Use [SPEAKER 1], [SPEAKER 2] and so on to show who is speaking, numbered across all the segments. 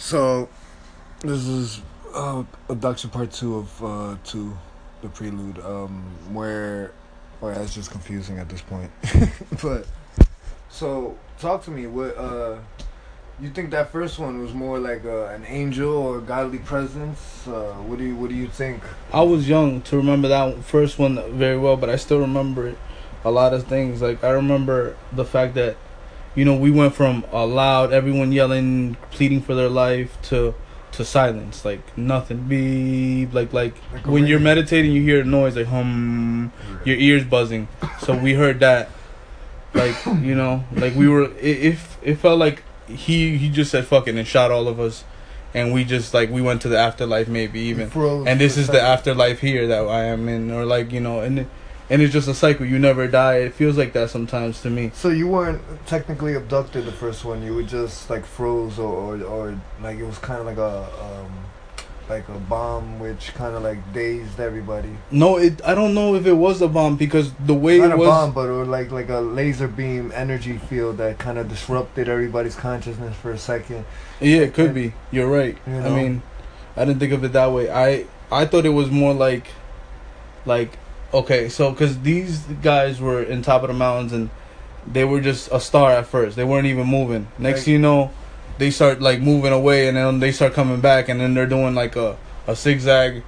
[SPEAKER 1] So, this is uh, abduction part two of uh, two, the prelude, um, where, well, that's just confusing at this point. but, so talk to me. What uh, you think that first one was more like uh, an angel or godly presence? Uh, what do you What do you think?
[SPEAKER 2] I was young to remember that first one very well, but I still remember. A lot of things like I remember the fact that, you know, we went from a loud, everyone yelling, pleading for their life to to silence, like nothing, beep, like like,
[SPEAKER 1] Like
[SPEAKER 2] when you're meditating, you hear a noise like hum, your ears buzzing. So we heard that, like you know, like we were. It, it, it felt like he he just said fucking and shot all of us, and we just like we went to the afterlife maybe even and this is the afterlife here that I am in, or like you know, and and it's just a cycle. You never die. It feels like that sometimes to me.
[SPEAKER 1] So you weren't technically abducted the first one. You were just like froze, or or, or like it was kind of like a um, like a bomb, which kind of like dazed everybody.
[SPEAKER 2] No, it. I don't know if it was a bomb because the way
[SPEAKER 1] Not
[SPEAKER 2] it
[SPEAKER 1] a bomb, but or like like a laser beam energy field that kind of disrupted everybody's consciousness for a second.
[SPEAKER 2] Yeah, it could be. You're right.
[SPEAKER 1] You
[SPEAKER 2] I mean, I didn't think of it that way. I I thought it was more like, like, okay, so because these guys were in top of the mountains and they were just a star at first. They weren't even moving. Next, you know, they start like moving away and then they start coming back and then they're doing like a a zigzag.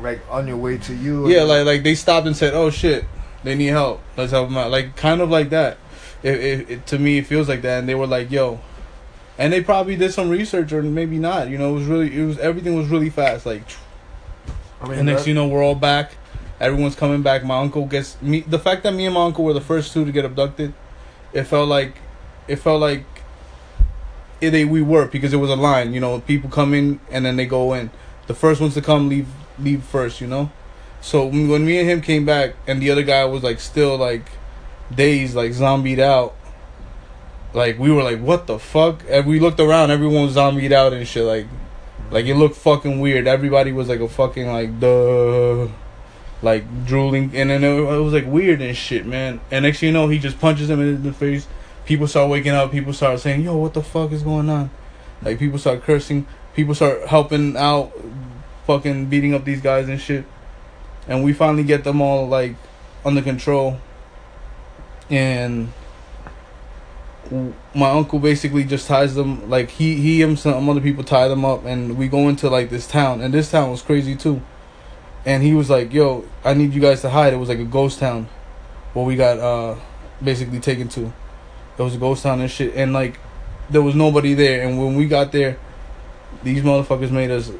[SPEAKER 1] Like on your way to you.
[SPEAKER 2] Yeah, like like they stopped and said, "Oh shit, they need help. Let's help them out." Like kind of like that. It, it, it to me it feels like that, and they were like, "Yo," and they probably did some research or maybe not. You know, it was really it was everything was really fast. Like,
[SPEAKER 1] I mean,
[SPEAKER 2] and next you know we're all back. Everyone's coming back. My uncle gets me. The fact that me and my uncle were the first two to get abducted, it felt like, it felt like, it, they we were because it was a line. You know, people come in and then they go in. The first ones to come leave leave first. You know, so when me and him came back and the other guy was like still like dazed, like zombied out. Like we were like, what the fuck? And we looked around, everyone was zombied out and shit. Like, like it looked fucking weird. Everybody was like a fucking like duh, like drooling, and then it, it was like weird and shit, man. And next thing you know, he just punches him in the face. People start waking up. People start saying, "Yo, what the fuck is going on?" Like people start cursing. People start helping out, fucking beating up these guys and shit. And we finally get them all like under control. And my uncle basically just ties them like he he and some other people tie them up and we go into like this town and this town was crazy too and he was like yo i need you guys to hide. It was like a ghost town where we got uh basically taken to. It was a ghost town and shit. And like there was nobody there. And when we got there these motherfuckers made us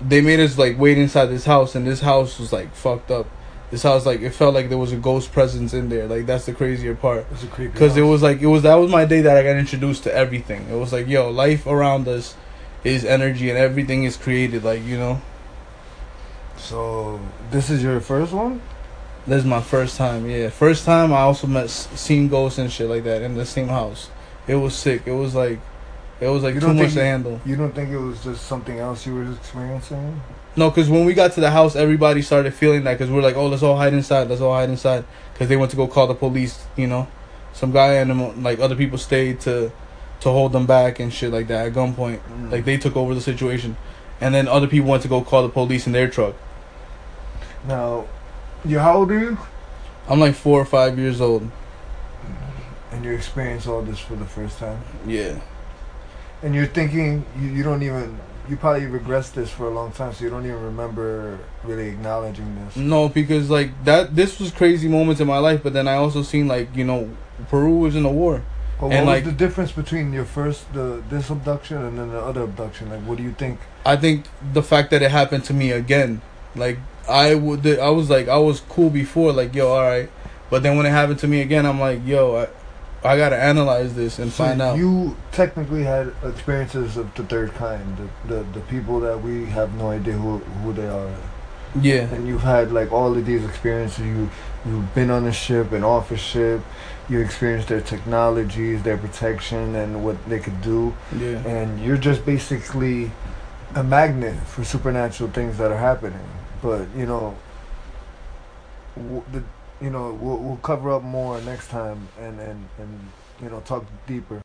[SPEAKER 2] they made us like wait inside this house. And this house was like fucked up. This house like it felt like there was a ghost presence in there. Like that's the crazier part.
[SPEAKER 1] It was a creepy.
[SPEAKER 2] because it was like it was that was my day that I got introduced to everything. It was like yo, life around us is energy and everything is created. Like you know,
[SPEAKER 1] So this is your first one.
[SPEAKER 2] this is my first time. Yeah, first time I also met seen ghosts and shit like that in the same house. It was sick. It was like, it was like
[SPEAKER 1] You
[SPEAKER 2] too much to
[SPEAKER 1] you-
[SPEAKER 2] handle.
[SPEAKER 1] You don't think it was just something else you were experiencing?
[SPEAKER 2] No, because when we got to the house, everybody started feeling that because we're like, oh, let's all hide inside. Let's all hide inside because they went to go call the police. You know, some guy and them, like other people stayed to to hold them back and shit like that at gunpoint.
[SPEAKER 1] Mm.
[SPEAKER 2] Like they took over the situation, and then other people went to go call the police in their truck.
[SPEAKER 1] Now, you how old are you?
[SPEAKER 2] I'm like four or five years old.
[SPEAKER 1] And you experienced all this for the first time.
[SPEAKER 2] Yeah,
[SPEAKER 1] And you're thinking you, you don't even you probably regressed this for a long time, so you don't even remember really acknowledging this.
[SPEAKER 2] no, because like that. This was crazy moments in my life, but then I also seen like you know, Peru was in a war.
[SPEAKER 1] But
[SPEAKER 2] And,
[SPEAKER 1] what
[SPEAKER 2] like-
[SPEAKER 1] was the difference between your first the this abduction and then the other abduction? Like, what do you think?
[SPEAKER 2] I think the fact that it happened to me again, like I would, I was like, I was cool before, like yo, all right, but then when it happened to me again, I'm like, yo, I, I gotta analyze this and
[SPEAKER 1] So
[SPEAKER 2] find out.
[SPEAKER 1] You technically had experiences of the third kind, the, the the people that we have no idea who who they are,
[SPEAKER 2] yeah,
[SPEAKER 1] and you've had like all of these experiences. You you've been on a ship, an office ship. You experienced their technologies, their protection, and what they could do.
[SPEAKER 2] yeah,
[SPEAKER 1] and you're just basically a magnet for supernatural things that are happening. But you know, w- the you know we'll, we'll cover up more next time and and and you know talk deeper.